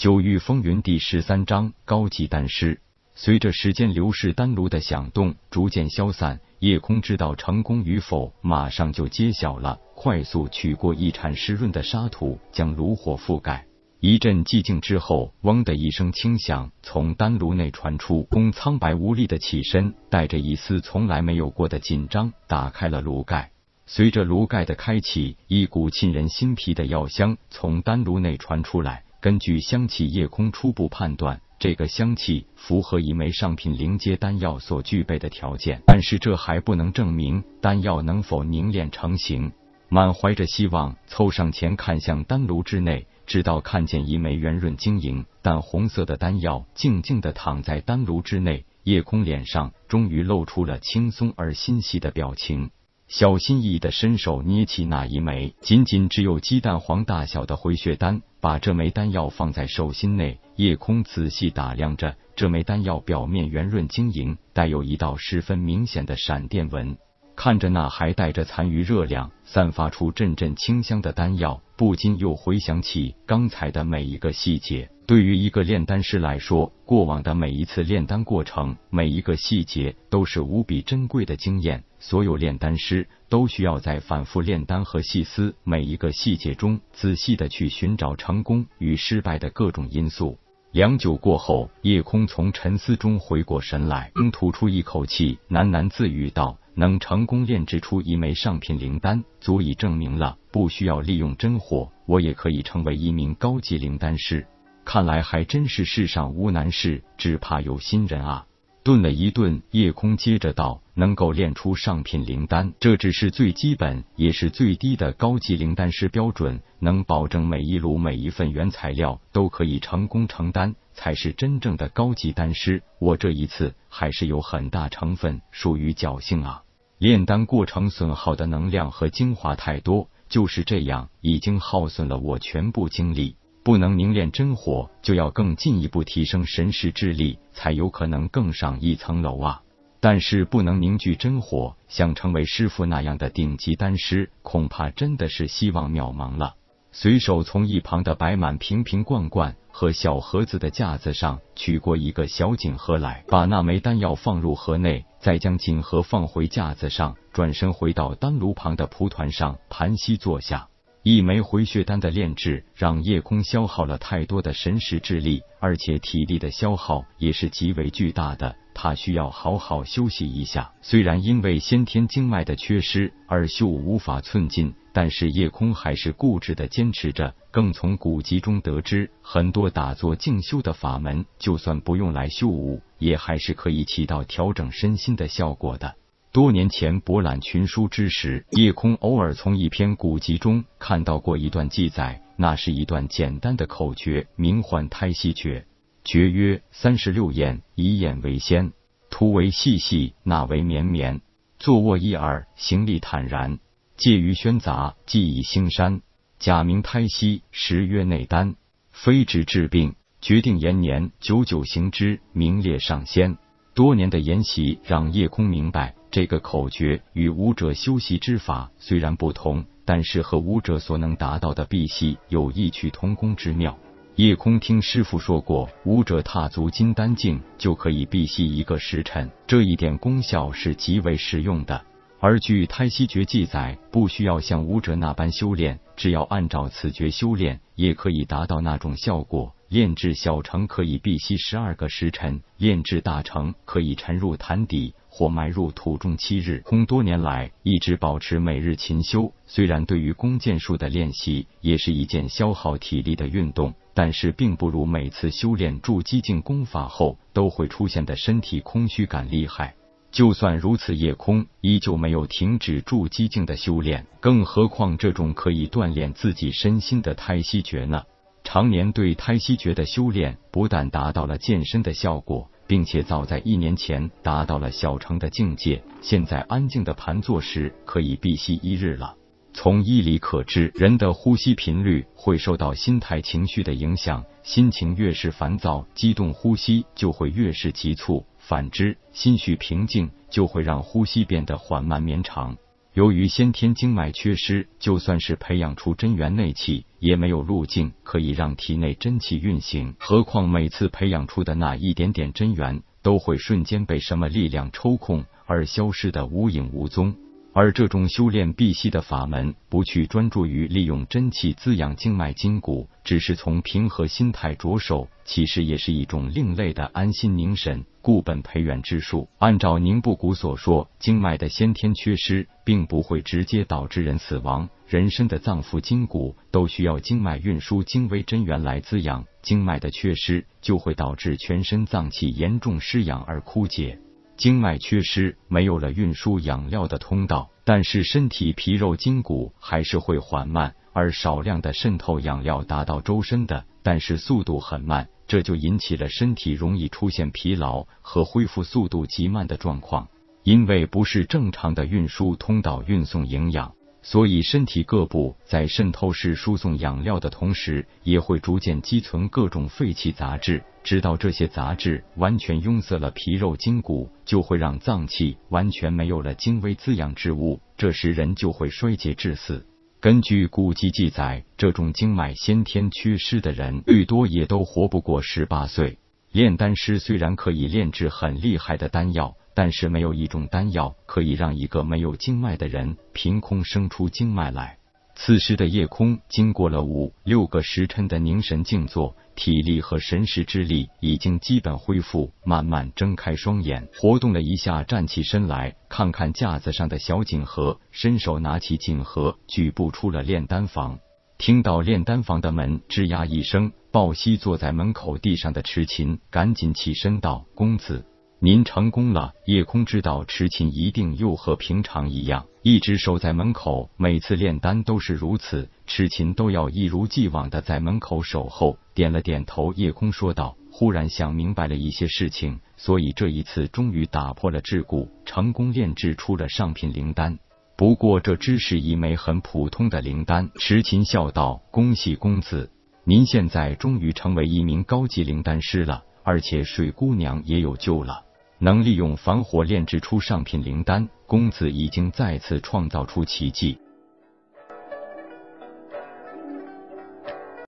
九域风云第十三章高级丹师。随着时间流逝，丹炉的响动逐渐消散。夜空知道成功与否，马上就揭晓了。快速取过一铲湿润的沙土，将炉火覆盖。一阵寂静之后，嗡的一声轻响从丹炉内传出。宫苍白无力的起身，带着一丝从来没有过的紧张，打开了炉盖。随着炉盖的开启，一股沁人心脾的药香从丹炉内传出来。根据香气，夜空初步判断，这个香气符合一枚上品灵阶丹药所具备的条件，但是这还不能证明丹药能否凝练成型。满怀着希望，凑上前看向丹炉之内，直到看见一枚圆润晶莹、淡红色的丹药静静的躺在丹炉之内，夜空脸上终于露出了轻松而欣喜的表情。小心翼翼的伸手捏起那一枚仅仅只有鸡蛋黄大小的回血丹，把这枚丹药放在手心内。夜空仔细打量着这枚丹药，表面圆润晶莹，带有一道十分明显的闪电纹。看着那还带着残余热量、散发出阵阵清香的丹药，不禁又回想起刚才的每一个细节。对于一个炼丹师来说，过往的每一次炼丹过程，每一个细节都是无比珍贵的经验。所有炼丹师都需要在反复炼丹和细思每一个细节中，仔细的去寻找成功与失败的各种因素。良久过后，夜空从沉思中回过神来，吐出一口气，喃喃自语道：“能成功炼制出一枚上品灵丹，足以证明了不需要利用真火，我也可以成为一名高级灵丹师。”看来还真是世上无难事，只怕有心人啊！顿了一顿，夜空接着道：“能够炼出上品灵丹，这只是最基本也是最低的高级灵丹师标准。能保证每一炉每一份原材料都可以成功成丹，才是真正的高级丹师。我这一次还是有很大成分属于侥幸啊！炼丹过程损耗的能量和精华太多，就是这样，已经耗损了我全部精力。”不能凝练真火，就要更进一步提升神识智力，才有可能更上一层楼啊！但是不能凝聚真火，想成为师傅那样的顶级丹师，恐怕真的是希望渺茫了。随手从一旁的摆满瓶瓶罐罐和小盒子的架子上取过一个小锦盒来，把那枚丹药放入盒内，再将锦盒放回架子上，转身回到丹炉旁的蒲团上盘膝坐下。一枚回血丹的炼制，让夜空消耗了太多的神识之力，而且体力的消耗也是极为巨大的。他需要好好休息一下。虽然因为先天经脉的缺失而修武无法寸进，但是夜空还是固执的坚持着。更从古籍中得知，很多打坐静修的法门，就算不用来修武，也还是可以起到调整身心的效果的。多年前博览群书之时，夜空偶尔从一篇古籍中看到过一段记载，那是一段简单的口诀，名唤胎息诀。诀曰：三十六眼，以眼为先，图为细细，纳为绵绵。坐卧一耳，行立坦然，介于喧杂，记以兴山。假名胎息，实曰内丹，非直治病，决定延年，久久行之，名列上仙。多年的研习让叶空明白。这个口诀与武者修习之法虽然不同，但是和武者所能达到的辟隙有异曲同工之妙。叶空听师傅说过，武者踏足金丹境就可以辟息一个时辰，这一点功效是极为实用的。而据胎息诀记载，不需要像武者那般修炼，只要按照此诀修炼，也可以达到那种效果。炼制小成可以辟息十二个时辰，炼制大成可以沉入潭底。或埋入土中七日，空多年来一直保持每日勤修。虽然对于弓箭术的练习也是一件消耗体力的运动，但是并不如每次修炼筑基境功法后都会出现的身体空虚感厉害。就算如此，夜空依旧没有停止筑基境的修炼，更何况这种可以锻炼自己身心的胎息诀呢？常年对胎息诀的修炼，不但达到了健身的效果。并且早在一年前达到了小成的境界，现在安静的盘坐时可以闭息一日了。从医理可知，人的呼吸频率会受到心态情绪的影响，心情越是烦躁、激动，呼吸就会越是急促；反之，心绪平静就会让呼吸变得缓慢绵长。由于先天经脉缺失，就算是培养出真元内气，也没有路径可以让体内真气运行。何况每次培养出的那一点点真元，都会瞬间被什么力量抽空而消失的无影无踪。而这种修炼辟息的法门，不去专注于利用真气滋养经脉筋骨，只是从平和心态着手，其实也是一种另类的安心凝神、固本培元之术。按照宁布谷所说，经脉的先天缺失，并不会直接导致人死亡。人身的脏腑筋骨都需要经脉运输精微真元来滋养，经脉的缺失就会导致全身脏器严重失养而枯竭。经脉缺失，没有了运输养料的通道，但是身体皮肉筋骨还是会缓慢而少量的渗透养料达到周身的，但是速度很慢，这就引起了身体容易出现疲劳和恢复速度极慢的状况，因为不是正常的运输通道运送营养。所以，身体各部在渗透式输送养料的同时，也会逐渐积存各种废气杂质，直到这些杂质完全拥塞了皮肉筋骨，就会让脏器完全没有了精微滋养之物，这时人就会衰竭致死。根据古籍记载，这种经脉先天缺失的人，最多也都活不过十八岁。炼丹师虽然可以炼制很厉害的丹药。但是没有一种丹药可以让一个没有经脉的人凭空生出经脉来。此时的夜空经过了五六个时辰的凝神静坐，体力和神识之力已经基本恢复，慢慢睁开双眼，活动了一下，站起身来，看看架子上的小锦盒，伸手拿起锦盒，举步出了炼丹房。听到炼丹房的门吱呀一声，抱膝坐在门口地上的迟琴赶紧起身道：“公子。”您成功了，叶空知道迟琴一定又和平常一样，一直守在门口。每次炼丹都是如此，迟琴都要一如既往的在门口守候。点了点头，叶空说道：“忽然想明白了一些事情，所以这一次终于打破了桎梏，成功炼制出了上品灵丹。不过这只是一枚很普通的灵丹。”迟琴笑道：“恭喜公子，您现在终于成为一名高级灵丹师了，而且水姑娘也有救了。”能利用防火炼制出上品灵丹，公子已经再次创造出奇迹。